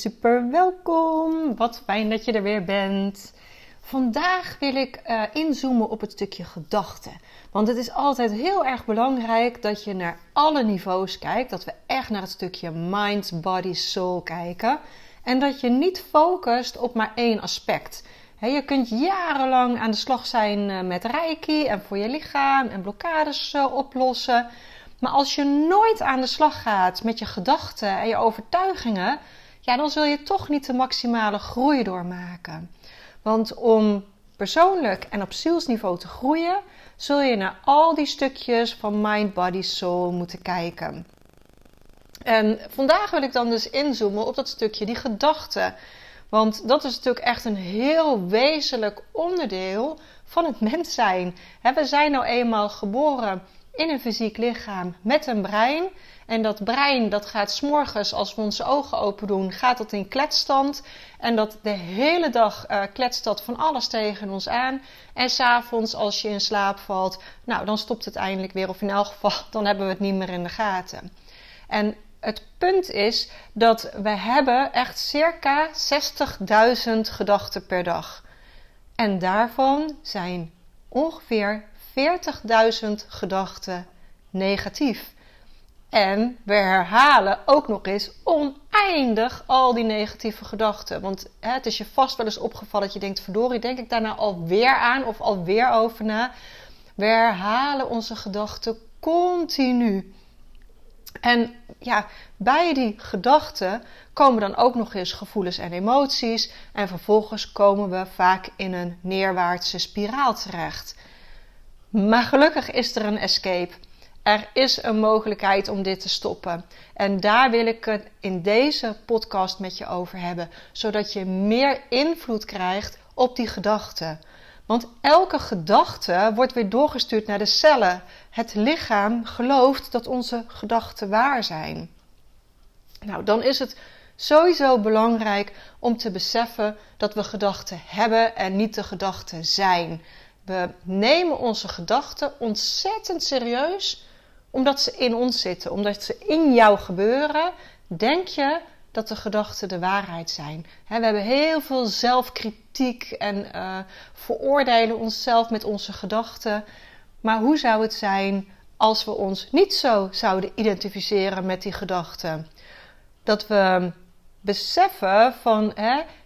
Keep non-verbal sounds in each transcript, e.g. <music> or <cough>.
Super welkom. Wat fijn dat je er weer bent. Vandaag wil ik uh, inzoomen op het stukje gedachten. Want het is altijd heel erg belangrijk dat je naar alle niveaus kijkt. Dat we echt naar het stukje mind, body, soul kijken. En dat je niet focust op maar één aspect. je kunt jarenlang aan de slag zijn eh, met reiki en voor je lichaam en blokkades uh, oplossen. Maar als je nooit aan de slag gaat met je gedachten en je overtuigingen, ja, dan zul je toch niet de maximale groei doormaken. Want om persoonlijk en op zielsniveau te groeien, zul je naar al die stukjes van mind, body, soul moeten kijken. En vandaag wil ik dan dus inzoomen op dat stukje, die gedachten. Want dat is natuurlijk echt een heel wezenlijk onderdeel van het mens zijn. We zijn nou eenmaal geboren in een fysiek lichaam met een brein. En dat brein dat gaat s'morgens, als we onze ogen open doen, gaat dat in kletstand. En dat de hele dag uh, kletst dat van alles tegen ons aan. En s'avonds, als je in slaap valt, nou dan stopt het eindelijk weer. Of in elk geval, <laughs> dan hebben we het niet meer in de gaten. En het punt is dat we hebben echt circa 60.000 gedachten per dag. En daarvan zijn ongeveer 40.000 gedachten negatief. En we herhalen ook nog eens oneindig al die negatieve gedachten. Want hè, het is je vast wel eens opgevallen dat je denkt: verdorie, denk ik daar nou alweer aan of alweer over na? We herhalen onze gedachten continu. En ja, bij die gedachten komen dan ook nog eens gevoelens en emoties. En vervolgens komen we vaak in een neerwaartse spiraal terecht. Maar gelukkig is er een escape. Er is een mogelijkheid om dit te stoppen. En daar wil ik het in deze podcast met je over hebben, zodat je meer invloed krijgt op die gedachten. Want elke gedachte wordt weer doorgestuurd naar de cellen. Het lichaam gelooft dat onze gedachten waar zijn. Nou, dan is het sowieso belangrijk om te beseffen dat we gedachten hebben en niet de gedachten zijn. We nemen onze gedachten ontzettend serieus omdat ze in ons zitten, omdat ze in jou gebeuren. Denk je dat de gedachten de waarheid zijn? we hebben heel veel zelfkritiek en uh, veroordelen onszelf met onze gedachten. Maar hoe zou het zijn als we ons niet zo zouden identificeren met die gedachten? Dat we beseffen van,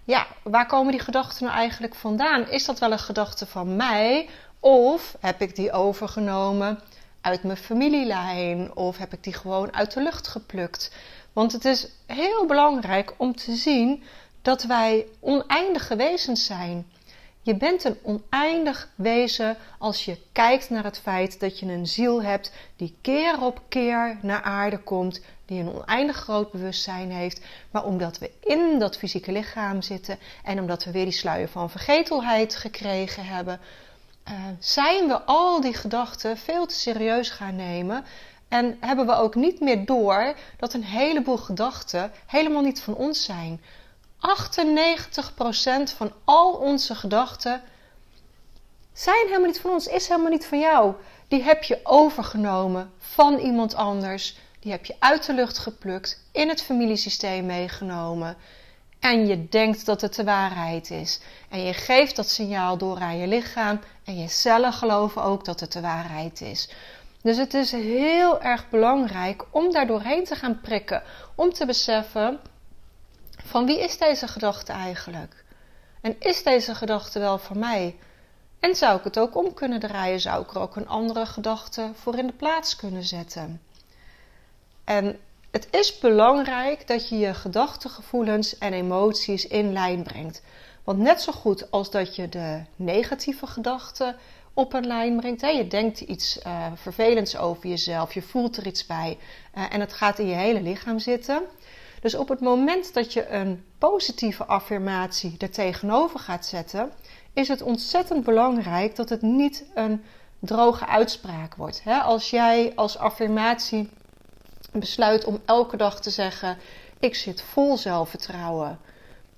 ja, waar komen die gedachten nou eigenlijk vandaan? Is dat wel een gedachte van mij? Of heb ik die overgenomen uit mijn familielijn? Of heb ik die gewoon uit de lucht geplukt? Want het is heel belangrijk om te zien dat wij oneindige wezens zijn. Je bent een oneindig wezen als je kijkt naar het feit dat je een ziel hebt die keer op keer naar aarde komt, die een oneindig groot bewustzijn heeft. Maar omdat we in dat fysieke lichaam zitten en omdat we weer die sluier van vergetelheid gekregen hebben, uh, zijn we al die gedachten veel te serieus gaan nemen. En hebben we ook niet meer door dat een heleboel gedachten helemaal niet van ons zijn. 98% van al onze gedachten zijn helemaal niet van ons, is helemaal niet van jou. Die heb je overgenomen van iemand anders. Die heb je uit de lucht geplukt, in het familiesysteem meegenomen. En je denkt dat het de waarheid is. En je geeft dat signaal door aan je lichaam. En je cellen geloven ook dat het de waarheid is. Dus het is heel erg belangrijk om daar doorheen te gaan prikken. Om te beseffen van wie is deze gedachte eigenlijk? En is deze gedachte wel voor mij? En zou ik het ook om kunnen draaien? Zou ik er ook een andere gedachte voor in de plaats kunnen zetten? En het is belangrijk dat je je gedachten, gevoelens en emoties in lijn brengt. Want net zo goed als dat je de negatieve gedachten op een lijn brengt. Hè? Je denkt iets uh, vervelends over jezelf, je voelt er iets bij uh, en het gaat in je hele lichaam zitten. Dus op het moment dat je een positieve affirmatie er tegenover gaat zetten, is het ontzettend belangrijk dat het niet een droge uitspraak wordt. Hè? Als jij als affirmatie besluit om elke dag te zeggen: Ik zit vol zelfvertrouwen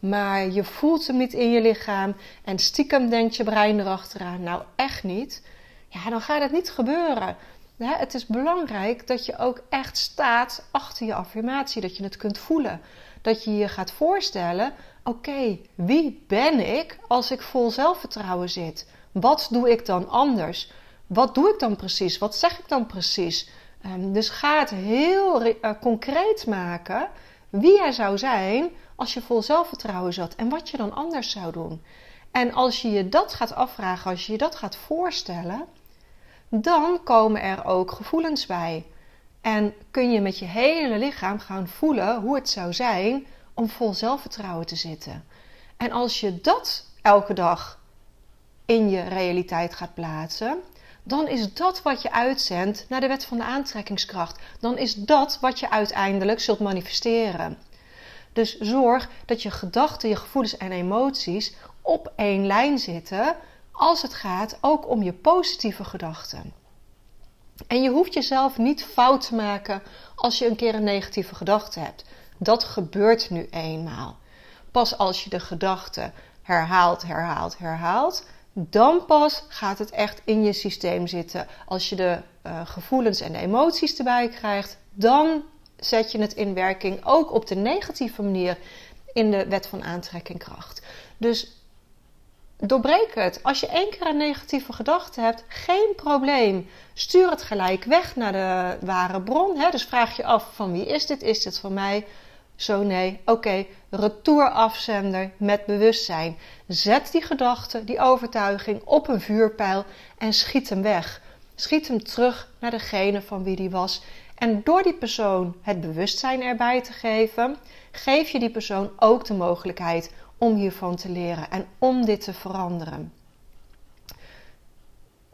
maar je voelt hem niet in je lichaam en stiekem denkt je brein erachteraan, nou echt niet, ja, dan gaat het niet gebeuren. het is belangrijk dat je ook echt staat achter je affirmatie, dat je het kunt voelen. Dat je je gaat voorstellen: oké, wie ben ik als ik vol zelfvertrouwen zit? Wat doe ik dan anders? Wat doe ik dan precies? Wat zeg ik dan precies? Um, dus ga het heel uh, concreet maken wie jij zou zijn als je vol zelfvertrouwen zat en wat je dan anders zou doen. En als je je dat gaat afvragen, als je je dat gaat voorstellen, dan komen er ook gevoelens bij. En kun je met je hele lichaam gaan voelen hoe het zou zijn om vol zelfvertrouwen te zitten. En als je dat elke dag in je realiteit gaat plaatsen, dan is dat wat je uitzendt naar de wet van de aantrekkingskracht. Dan is dat wat je uiteindelijk zult manifesteren. Dus zorg dat je gedachten, je gevoelens en emoties op één lijn zitten als het gaat ook om je positieve gedachten. En je hoeft jezelf niet fout te maken als je een keer een negatieve gedachte hebt. Dat gebeurt nu eenmaal. Pas als je de gedachte herhaalt, herhaalt, herhaalt, dan pas gaat het echt in je systeem zitten. Als je de uh, gevoelens en de emoties erbij krijgt, dan zet je het in werking ook op de negatieve manier in de wet van aantrekkingkracht. Dus doorbreek het. Als je één keer een negatieve gedachte hebt, geen probleem. Stuur het gelijk weg naar de ware bron. Hè? Dus vraag je af van wie is dit? Is dit van mij? Zo nee. Oké, okay. retourafzender met bewustzijn. Zet die gedachte, die overtuiging op een vuurpijl en schiet hem weg. Schiet hem terug naar degene van wie die was en door die persoon het bewustzijn erbij te geven, geef je die persoon ook de mogelijkheid om hiervan te leren en om dit te veranderen.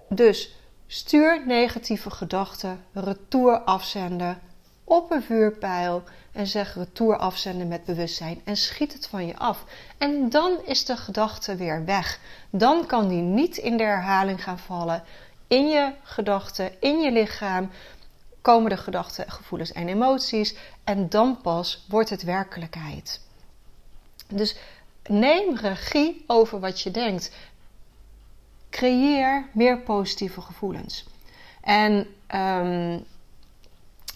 Dus stuur negatieve gedachten, retour afzenden op een vuurpijl en zeg retour afzenden met bewustzijn en schiet het van je af. En dan is de gedachte weer weg. Dan kan die niet in de herhaling gaan vallen in je gedachten, in je lichaam, komen de gedachten, gevoelens en emoties en dan pas wordt het werkelijkheid. Dus neem regie over wat je denkt. Creëer meer positieve gevoelens. En um,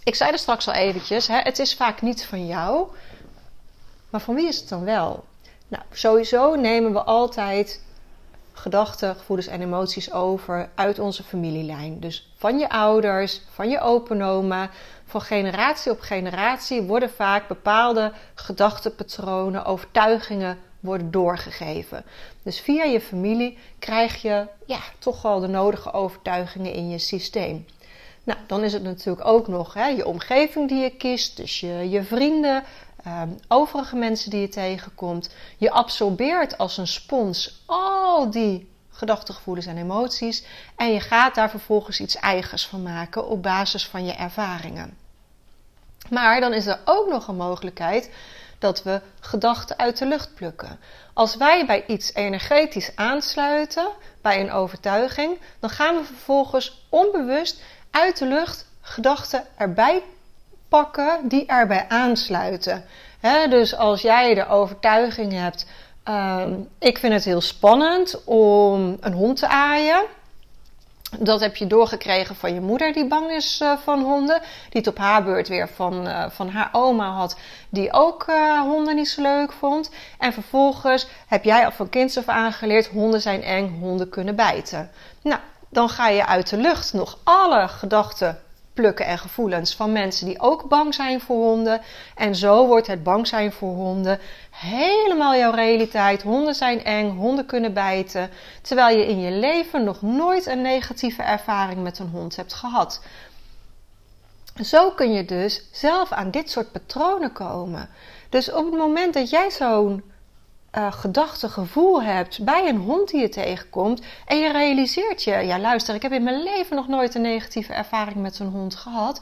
ik zei er straks al eventjes, hè, het is vaak niet van jou, maar van wie is het dan wel? Nou, sowieso nemen we altijd gedachten, gevoelens en emoties over uit onze familielijn. Dus van je ouders, van je openoma, van generatie op generatie worden vaak bepaalde gedachtenpatronen, overtuigingen worden doorgegeven. Dus via je familie krijg je ja, toch wel de nodige overtuigingen in je systeem. Nou, dan is het natuurlijk ook nog hè, je omgeving die je kiest, dus je, je vrienden, um, overige mensen die je tegenkomt. Je absorbeert als een spons al die gedachten, gevoelens en emoties. En je gaat daar vervolgens iets eigens van maken op basis van je ervaringen. Maar dan is er ook nog een mogelijkheid dat we gedachten uit de lucht plukken. Als wij bij iets energetisch aansluiten, bij een overtuiging, dan gaan we vervolgens onbewust uit de lucht gedachten erbij pakken die erbij aansluiten. dus als jij de overtuiging hebt, uh, ik vind het heel spannend om een hond te aaien. Dat heb je doorgekregen van je moeder die bang is uh, van honden. Die het op haar beurt weer van, uh, van haar oma had. Die ook uh, honden niet zo leuk vond. En vervolgens heb jij al van kinds af aangeleerd. Honden zijn eng, honden kunnen bijten. Nou, dan ga je uit de lucht nog alle gedachten plukken en gevoelens van mensen die ook bang zijn voor honden. En zo wordt het bang zijn voor honden helemaal jouw realiteit. Honden zijn eng, honden kunnen bijten. Terwijl je in je leven nog nooit een negatieve ervaring met een hond hebt gehad. Zo kun je dus zelf aan dit soort patronen komen. Dus op het moment dat jij zo'n uh, gedachte, gevoel hebt bij een hond die je tegenkomt en je realiseert je, ja luister, ik heb in mijn leven nog nooit een negatieve ervaring met zo'n hond gehad.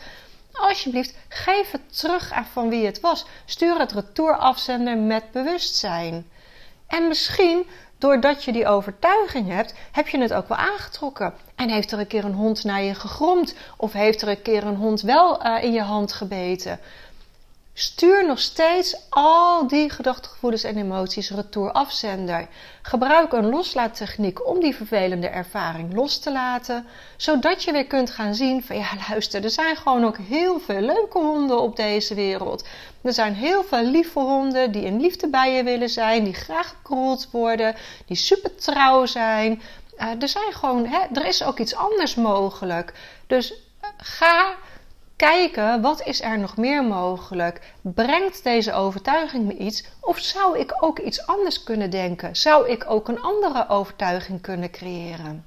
Alsjeblieft, geef het terug aan van wie het was. Stuur het retour afzender met bewustzijn. En misschien, doordat je die overtuiging hebt, heb je het ook wel aangetrokken. En heeft er een keer een hond naar je gegromd? Of heeft er een keer een hond wel uh, in je hand gebeten? Stuur nog steeds al die gedachten, gevoelens en emoties retour afzender. Gebruik een loslaattechniek om die vervelende ervaring los te laten, zodat je weer kunt gaan zien van ja, luister, er zijn gewoon ook heel veel leuke honden op deze wereld. Er zijn heel veel lieve honden die in liefde bij je willen zijn, die graag gekroeld worden, die super trouw zijn. Uh, er zijn gewoon, hè, er is ook iets anders mogelijk. Dus uh, ga kijken wat is er nog meer mogelijk. Brengt deze overtuiging me iets? Of zou ik ook iets anders kunnen denken? Zou ik ook een andere overtuiging kunnen creëren?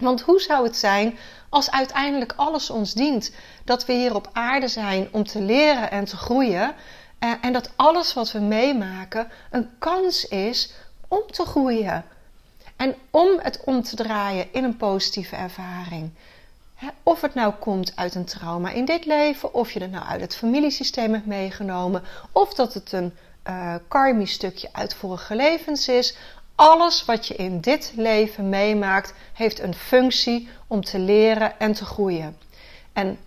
Want hoe zou het zijn als uiteindelijk alles ons dient? Dat we hier op aarde zijn om te leren en te groeien. Eh, en dat alles wat we meemaken een kans is om te groeien. En om het om te draaien in een positieve ervaring. Of het nou komt uit een trauma in dit leven, of je het nou uit het familiesysteem hebt meegenomen, of dat het een uh, karmisch stukje uit vorige levens is. Alles wat je in dit leven meemaakt, heeft een functie om te leren en te groeien. En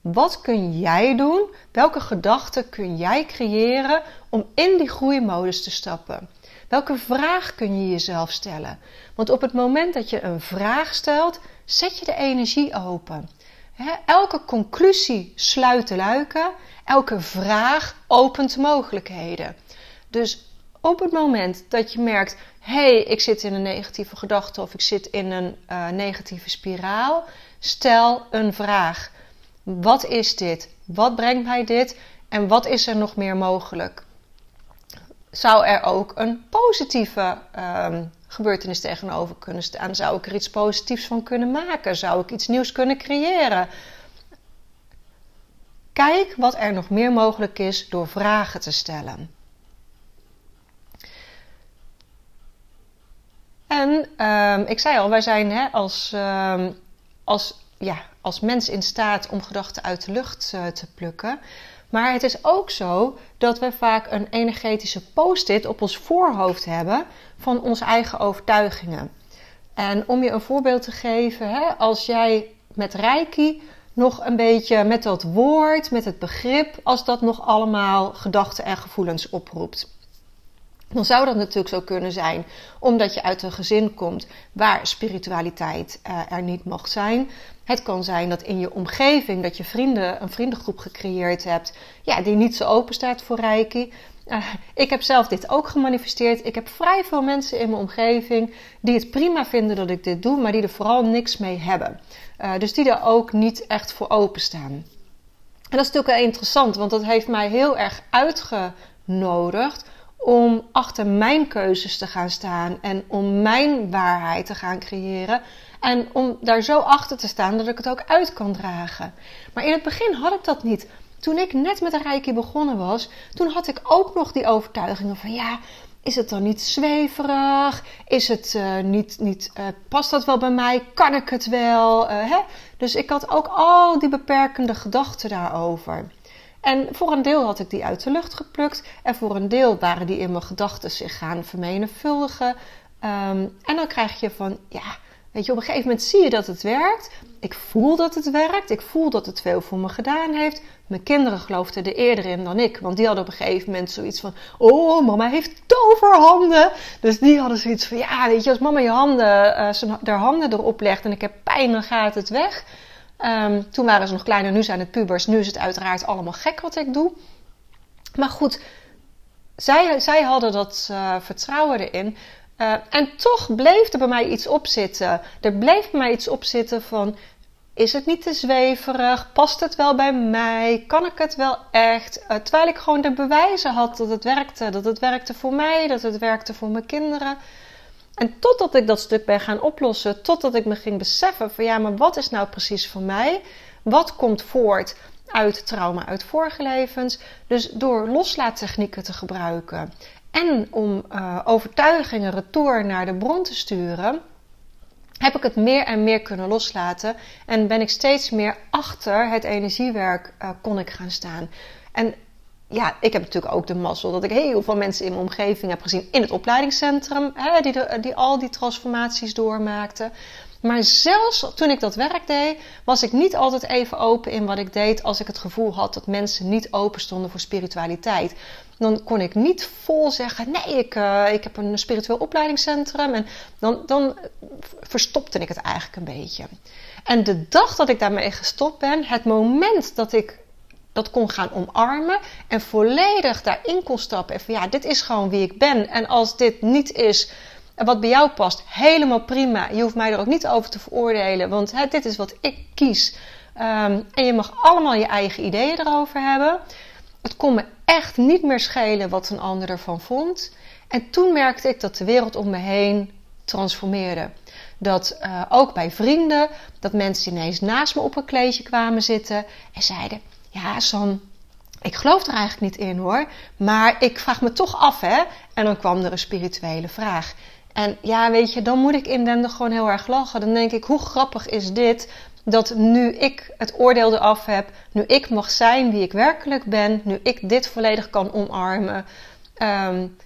wat kun jij doen? Welke gedachten kun jij creëren om in die groeimodus te stappen? Welke vraag kun je jezelf stellen? Want op het moment dat je een vraag stelt, zet je de energie open. elke conclusie sluit de luiken, elke vraag opent mogelijkheden. Dus op het moment dat je merkt: hey, ik zit in een negatieve gedachte of ik zit in een uh, negatieve spiraal, stel een vraag. Wat is dit? Wat brengt mij dit? En wat is er nog meer mogelijk? Zou er ook een positieve um, gebeurtenis tegenover kunnen staan? Zou ik er iets positiefs van kunnen maken? Zou ik iets nieuws kunnen creëren? Kijk wat er nog meer mogelijk is door vragen te stellen. En um, ik zei al, wij zijn hè, als, um, als, ja, als mens in staat om gedachten uit de lucht uh, te plukken. Maar het is ook zo dat we vaak een energetische post-it op ons voorhoofd hebben van onze eigen overtuigingen. En om je een voorbeeld te geven, hè, als jij met Reiki nog een beetje met dat woord, met het begrip, als dat nog allemaal gedachten en gevoelens oproept. Dan zou dat natuurlijk zo kunnen zijn omdat je uit een gezin komt waar spiritualiteit uh, er niet mocht zijn. Het kan zijn dat in je omgeving dat je vrienden, een vriendengroep gecreëerd hebt, ja, die niet zo open staat voor Reiki. Uh, ik heb zelf dit ook gemanifesteerd. Ik heb vrij veel mensen in mijn omgeving die het prima vinden dat ik dit doe, maar die er vooral niks mee hebben. Uh, dus die er ook niet echt voor openstaan. En dat is natuurlijk wel interessant, want dat heeft mij heel erg uitgenodigd om achter mijn keuzes te gaan staan en om mijn waarheid te gaan creëren. En om daar zo achter te staan dat ik het ook uit kan dragen. Maar in het begin had ik dat niet. Toen ik net met de Reiki begonnen was, toen had ik ook nog die overtuigingen van ja, is het dan niet zweverig? Is het uh, niet, niet uh, past dat wel bij mij? Kan ik het wel? Uh, hè? Dus ik had ook al die beperkende gedachten daarover. En voor een deel had ik die uit de lucht geplukt. En voor een deel waren die in mijn gedachten zich gaan vermenigvuldigen. Um, en dan krijg je van, ja, weet je, op een gegeven moment zie je dat het werkt. Ik voel dat het werkt. Ik voel dat het veel voor me gedaan heeft. Mijn kinderen geloofden er eerder in dan ik. Want die hadden op een gegeven moment zoiets van: Oh, mama heeft toverhanden. Dus die hadden zoiets van: Ja, weet je, als mama je handen, uh, haar handen erop legt en ik heb pijn, dan gaat het weg. Um, toen waren ze nog kleiner, nu zijn het pubers. Nu is het uiteraard allemaal gek wat ik doe. Maar goed, zij, zij hadden dat uh, vertrouwen erin. Uh, en toch bleef er bij mij iets op zitten. Er bleef bij mij iets op zitten van: is het niet te zweverig? Past het wel bij mij? Kan ik het wel echt? Uh, terwijl ik gewoon de bewijzen had dat het werkte. Dat het werkte voor mij, dat het werkte voor mijn kinderen. En totdat ik dat stuk ben gaan oplossen, totdat ik me ging beseffen van ja, maar wat is nou precies voor mij? Wat komt voort uit trauma uit vorige levens? Dus door loslaattechnieken te gebruiken en om uh, overtuigingen retour naar de bron te sturen, heb ik het meer en meer kunnen loslaten en ben ik steeds meer achter het energiewerk uh, kon ik gaan staan. En ja, ik heb natuurlijk ook de mazzel dat ik heel veel mensen in mijn omgeving heb gezien in het opleidingscentrum, hè, die, die al die transformaties doormaakten. Maar zelfs toen ik dat werk deed, was ik niet altijd even open in wat ik deed als ik het gevoel had dat mensen niet open stonden voor spiritualiteit. Dan kon ik niet vol zeggen: nee, ik, uh, ik heb een spiritueel opleidingscentrum. En dan, dan verstopte ik het eigenlijk een beetje. En de dag dat ik daarmee gestopt ben, het moment dat ik dat kon gaan omarmen en volledig daarin kon stappen. En van ja, dit is gewoon wie ik ben. En als dit niet is wat bij jou past, helemaal prima. Je hoeft mij er ook niet over te veroordelen, want hè, dit is wat ik kies. Um, en je mag allemaal je eigen ideeën erover hebben. Het kon me echt niet meer schelen wat een ander ervan vond. En toen merkte ik dat de wereld om me heen transformeerde. Dat uh, ook bij vrienden, dat mensen ineens naast me op een kleedje kwamen zitten en zeiden: Ja, San, ik geloof er eigenlijk niet in hoor, maar ik vraag me toch af hè. En dan kwam er een spirituele vraag. En ja, weet je, dan moet ik inwendig gewoon heel erg lachen. Dan denk ik, hoe grappig is dit dat nu ik het oordeel eraf heb, nu ik mag zijn wie ik werkelijk ben, nu ik dit volledig kan omarmen, um,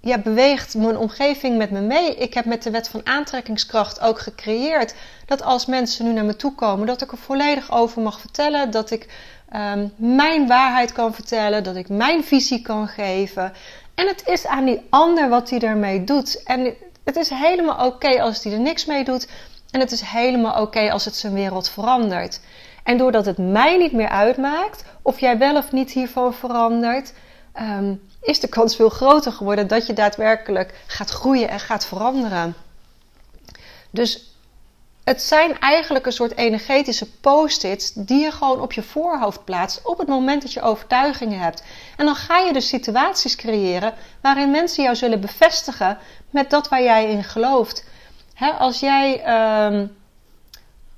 ja, beweegt mijn omgeving met me mee. Ik heb met de wet van aantrekkingskracht ook gecreëerd dat als mensen nu naar me toe komen, dat ik er volledig over mag vertellen, dat ik um, mijn waarheid kan vertellen, dat ik mijn visie kan geven. En het is aan die ander wat hij daarmee doet. En het is helemaal oké als hij er niks mee doet. En het is helemaal oké als het zijn wereld verandert. En doordat het mij niet meer uitmaakt, of jij wel of niet hiervan verandert, um, is de kans veel groter geworden dat je daadwerkelijk gaat groeien en gaat veranderen. Dus het zijn eigenlijk een soort energetische post-its die je gewoon op je voorhoofd plaatst op het moment dat je overtuigingen hebt. En dan ga je dus situaties creëren waarin mensen jou zullen bevestigen met dat waar jij in gelooft. als jij uh,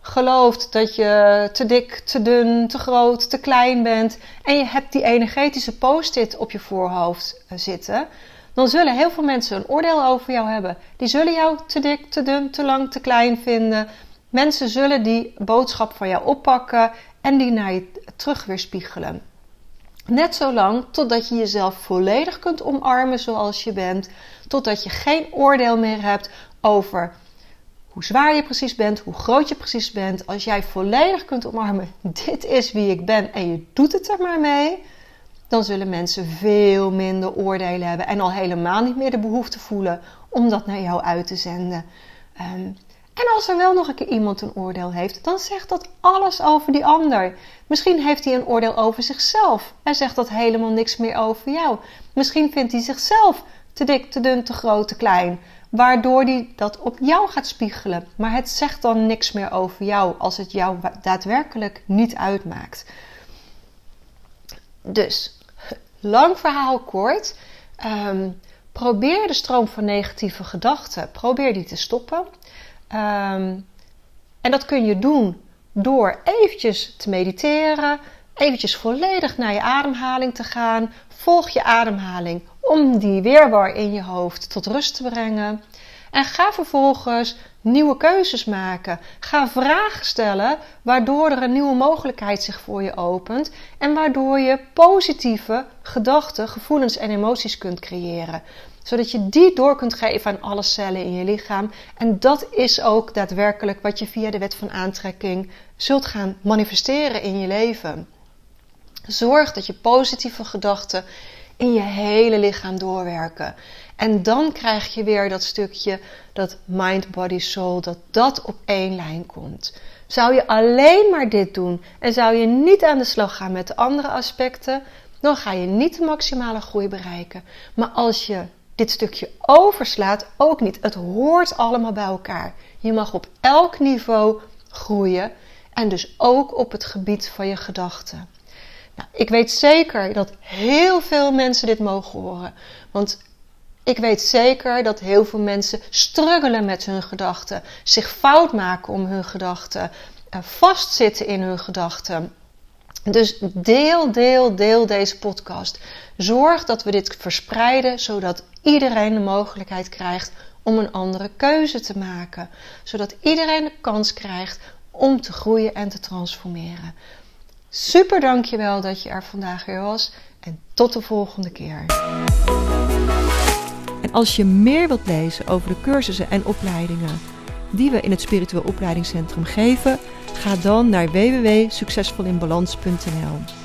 gelooft dat je te dik, te dun, te groot, te klein bent en je hebt die energetische post-it op je voorhoofd eh, zitten, dan zullen heel veel mensen een oordeel over jou hebben. Die zullen jou te dik, te dun, te lang, te klein vinden. Mensen zullen die boodschap van jou oppakken en die naar je terug weer spiegelen. Net zolang totdat je jezelf volledig kunt omarmen zoals je bent, totdat je geen oordeel meer hebt over hoe zwaar je precies bent, hoe groot je precies bent. Als jij volledig kunt omarmen, dit is wie ik ben en je doet het er maar mee, dan zullen mensen veel minder oordelen hebben en al helemaal niet meer de behoefte voelen om dat naar jou uit te zenden. Um, en als er wel nog een keer iemand een oordeel heeft, dan zegt dat alles over die ander. Misschien heeft hij een oordeel over zichzelf en zegt dat helemaal niks meer over jou. Misschien vindt hij zichzelf te dik, te dun, te groot, te klein. Waardoor hij dat op jou gaat spiegelen. Maar het zegt dan niks meer over jou als het jou daadwerkelijk niet uitmaakt. Dus, lang verhaal kort. Um, probeer de stroom van negatieve gedachten, probeer die te stoppen. Um, en dat kun je doen door eventjes te mediteren, eventjes volledig naar je ademhaling te gaan. Volg je ademhaling om die weerwar in je hoofd tot rust te brengen. En ga vervolgens nieuwe keuzes maken. Ga vragen stellen waardoor er een nieuwe mogelijkheid zich voor je opent en waardoor je positieve gedachten, gevoelens en emoties kunt creëren. Zodat je die door kunt geven aan alle cellen in je lichaam. En dat is ook daadwerkelijk wat je via de wet van aantrekking zult gaan manifesteren in je leven. Zorg dat je positieve gedachten in je hele lichaam doorwerken. En dan krijg je weer dat stukje, dat mind, body, soul, dat dat op één lijn komt. Zou je alleen maar dit doen en zou je niet aan de slag gaan met de andere aspecten, dan ga je niet de maximale groei bereiken. Maar als je dit stukje overslaat, ook niet. Het hoort allemaal bij elkaar. Je mag op elk niveau groeien en dus ook op het gebied van je gedachten. Nou, ik weet zeker dat heel veel mensen dit mogen horen. Want ik weet zeker dat heel veel mensen struggelen met hun gedachten, zich fout maken om hun gedachten, eh, vastzitten in hun gedachten. Dus deel, deel, deel deze podcast. Zorg dat we dit verspreiden, zodat iedereen de mogelijkheid krijgt om een andere keuze te maken. Zodat iedereen de kans krijgt om te groeien en te transformeren. Super dankjewel dat je er vandaag weer was en tot de volgende keer. Als je meer wilt lezen over de cursussen en opleidingen die we in het Spiritueel Opleidingscentrum geven, ga dan naar www.succesvolinbalans.nl.